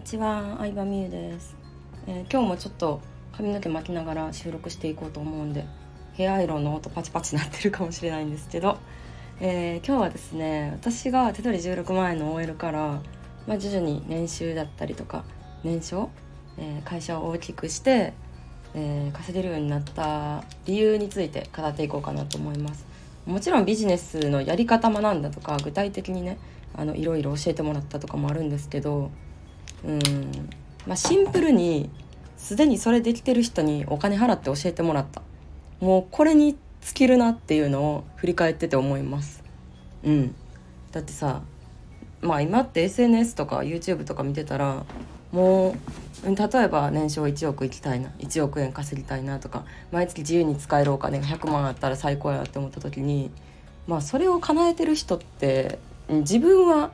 にちは、相葉美優です、えー、今日もちょっと髪の毛巻きながら収録していこうと思うんでヘアアイロンの音パチパチなってるかもしれないんですけど、えー、今日はですね私が手取り16万円の OL から、まあ、徐々に年収だったりとか年商、えー、会社を大きくして、え稼げるようになった理由について語っていこうかなと思います。もちろんビジネスのやり方学んだとか具体的にねあのいろいろ教えてもらったとかもあるんですけどうん。まあシンプルにすでにそれできてる人にお金払って教えてもらった。もうこれに尽きるなっていうのを振り返ってて思います。うん。だってさまあ今って SNS とか YouTube とか見てたらもう例えば年商1億いきたいな1億円稼ぎたいなとか毎月自由に使えるお金が100万あったら最高やって思った時にまあそれを叶えてる人って自分は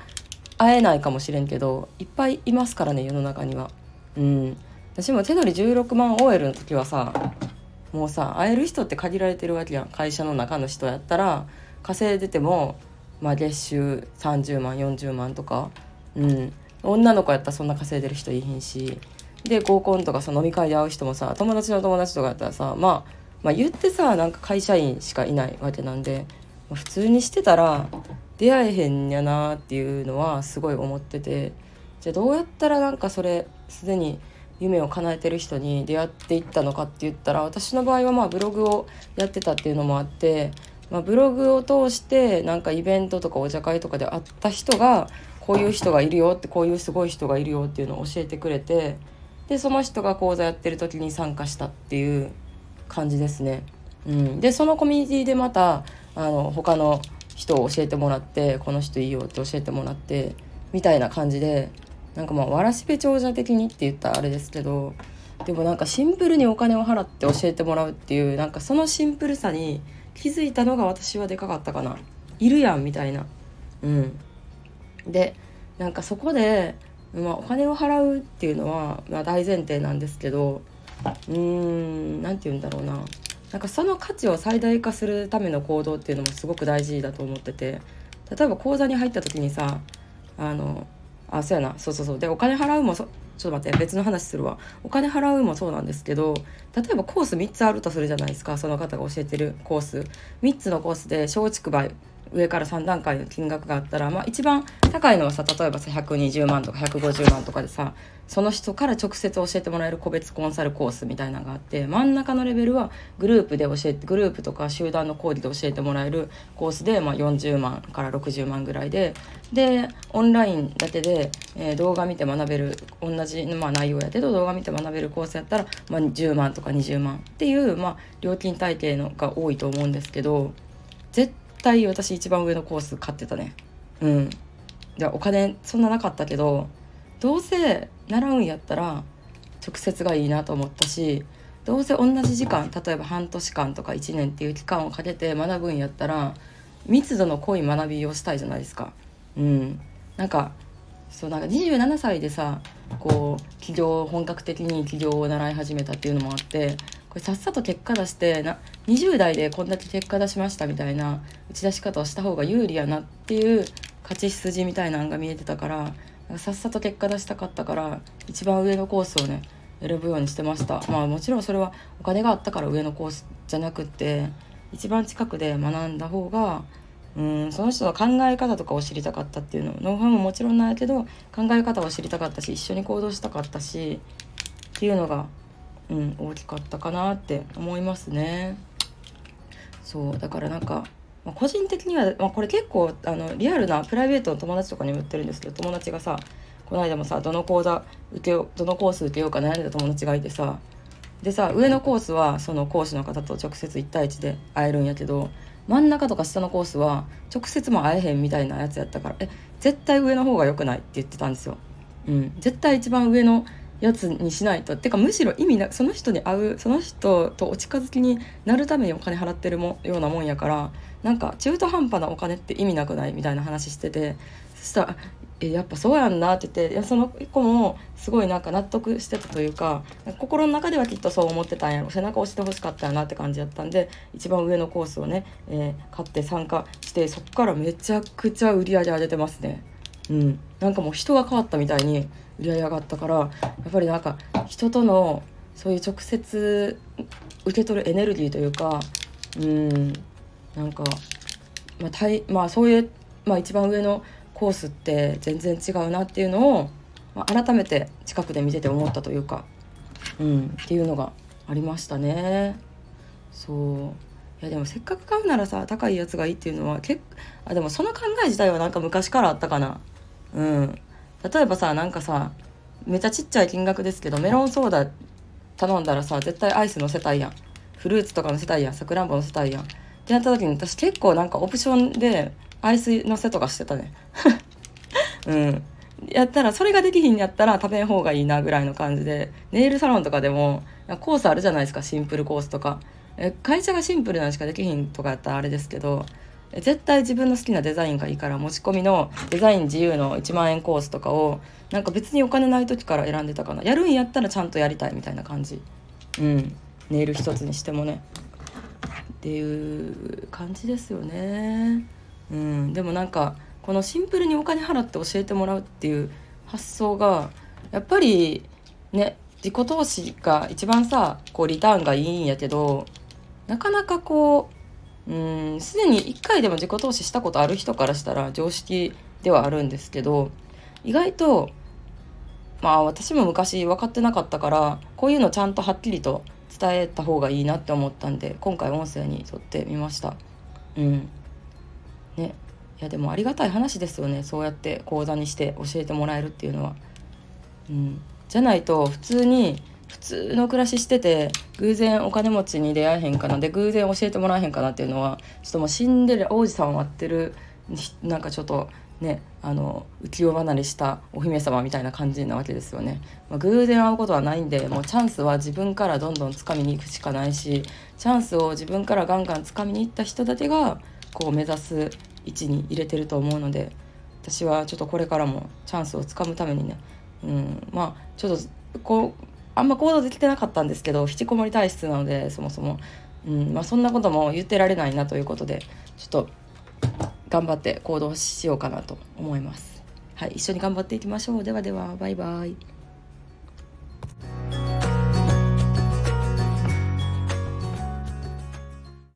会えないかもしれんけどいっぱいいますからね世の中には。うん、私も手取り16万 OL の時はさもうさ会える人って限られてるわけやん。会社の中の人やったら稼いでても、まあ、月収30万40万とか、うん、女の子やったらそんな稼いでる人いひんし。で合コンとかさ飲み会で会う人もさ友達の友達とかやったらさ、まあ、まあ言ってさなんか会社員しかいないわけなんで、普通にしてたら出会えへんやなっていうのはすごい思っててじゃあどうやったらなんかそれすでに夢を叶えてる人に出会っていったのかって言ったら私の場合はまあブログをやってたっていうのもあって、まあ、ブログを通してなんかイベントとかお茶会とかで会った人がこういう人がいるよってこういうすごい人がいるよっていうのを教えてくれてでその人が講座やってる時に参加したっていう感じですね。うん、でそのコミュニティでまたあの他の人を教えてもらってこの人いいよって教えてもらってみたいな感じでなんかまあわらしべ長者的にって言ったらあれですけどでもなんかシンプルにお金を払って教えてもらうっていうなんかそのシンプルさに気づいたのが私はでかかったかな。いるやんみたいな。うん。でなんかそこで、まあ、お金を払うっていうのは、まあ、大前提なんですけどうーん何て言うんだろうな。なんかその価値を最大化するための行動っていうのもすごく大事だと思ってて例えば口座に入った時にさあのあそうやな。そうそうそう。でお金払うもそちょっと待って別の話するわ。お金払うもそうなんですけど例えばコース3つあるとするじゃないですか。その方が教えてるコース。3つのコースで松竹梅上から3段階の金額があったら、まあ、一番高いのはさ例えばさ120万とか150万とかでさその人から直接教えてもらえる個別コンサルコースみたいなのがあって真ん中のレベルはグループで教えてグループとか集団の講義で教えてもらえるコースで、まあ、40万から60万ぐらいででオンラインだけで、えー、動画見て学べる同じ、まあ、内容やけど動画見て学べるコースやったら、まあ、10万とか20万っていう、まあ、料金体系のが多いと思うんですけど絶対対私一番上のコース買ってたね。うん。じゃお金そんななかったけどどうせ習うんやったら直接がいいなと思ったしどうせ同じ時間例えば半年間とか1年っていう期間をかけて学ぶんやったら密度の濃い学びをしたいじゃないですか。うん、なんかそうなんか27歳でさこう起業本格的に起業を習い始めたっていうのもあってこれさっさと結果出してな20代でこんだけ結果出しましたみたいな打ち出し方をした方が有利やなっていう勝ち筋みたいなのが見えてたからさっさと結果出したかったから一番上のコースをね選ぶようにしてました。まあもちろんそれはお金があったから上のコースじゃなくって一番近くで学んだ方がうんその人の考え方とかを知りたかったっていうのノウハウももちろんないけど考え方を知りたかったし一緒に行動したかったしっていうのが、うん、大きかったかなって思いますね。そうだからなんか、ま、個人的には、まあ、これ結構あのリアルなプライベートの友達とかにも言ってるんですけど友達がさこの間もさどの講座受けよどのコース受けようか悩んでた友達がいてさでさ上のコースはその講師の方と直接1対1で会えるんやけど真ん中とか下のコースは直接も会えへんみたいなやつやったからえ絶対上の方が良くないって言ってたんですよ。うん、絶対一番上のやつにしないとってかむしろ意味なその人に会うその人とお近づきになるためにお金払ってるもようなもんやからなんか中途半端なお金って意味なくないみたいな話しててそしたら「えやっぱそうやんな」って言っていやその子もすごいなんか納得してたというか心の中ではきっとそう思ってたんやろ。背中押してほしかったんやなって感じだったんで一番上のコースをね、えー、買って参加してそっからめちゃくちゃ売り上げ上げてますね。うん、なんかもう人が変わったみたいに売り上げ上がったからやっぱりなんか人とのそういう直接受け取るエネルギーというかうん。なんか、まあたいまあ、そういう、まあ、一番上のコースって全然違うなっていうのを、ま、改めて近くで見てて思ったというか、うん、っていうのがありましたね。そう。いやでもせっかく買うならさ高いやつがいいっていうのは結あでもその考え自体はなんか昔からあったかな。うん。例えばさなんかさめっちゃちっちゃい金額ですけどメロンソーダ頼んだらさ絶対アイスのせたいやん。フルーツとかのせたいやん。さくらんぼのせたいやん。ってなった時に私結構なんかオプションでアイスのせとかしてたね。うん。やったらそれができひんやったら食べん方がいいなぐらいの感じで。ネイルサロンとかでもコースあるじゃないですか。シンプルコースとか。え会社がシンプルなんしかできひんとかやったらあれですけど絶対自分の好きなデザインがいいから持ち込みのデザイン自由の1万円コースとかをなんか別にお金ない時から選んでたかな。やるんやったらちゃんとやりたいみたいな感じ。うん。ネイル一つにしてもね。っていう感じですよね。うんでもなんかこのシンプルにお金払って教えてもらうっていう発想がやっぱりね自己投資が一番さこうリターンがいいんやけどなかなかこううんすでに1回でも自己投資したことある人からしたら常識ではあるんですけど意外とまあ私も昔分かってなかったからこういうのちゃんとはっきりと伝えた方がいいなって思ったんで今回音声にとってみました。うん。ねいやでもありがたい話ですよねそうやって講座にして教えてもらえるっていうのは。うん。じゃないと普通に普通の暮らししてて偶然お金持ちに出会えへんかなで偶然教えてもらえへんかなっていうのはちょっともうシンデレラ王子さんを待ってるなんかちょっとねあの浮世離れしたお姫様みたいな感じなわけですよね、まあ、偶然会うことはないんでもうチャンスは自分からどんどん掴みに行くしかないしチャンスを自分からガンガン掴みに行った人だけがこう目指す位置に入れてると思うので私はちょっとこれからもチャンスをつかむためにね、うん、まあちょっとこうあんま行動できてなかったんですけど引きこもり体質なのでそもそも、うんまあ、そんなことも言ってられないなということでちょっと頑張って行動しようかなと思います。はい、一緒に頑張っていきましょう。ではでは、バイバイ。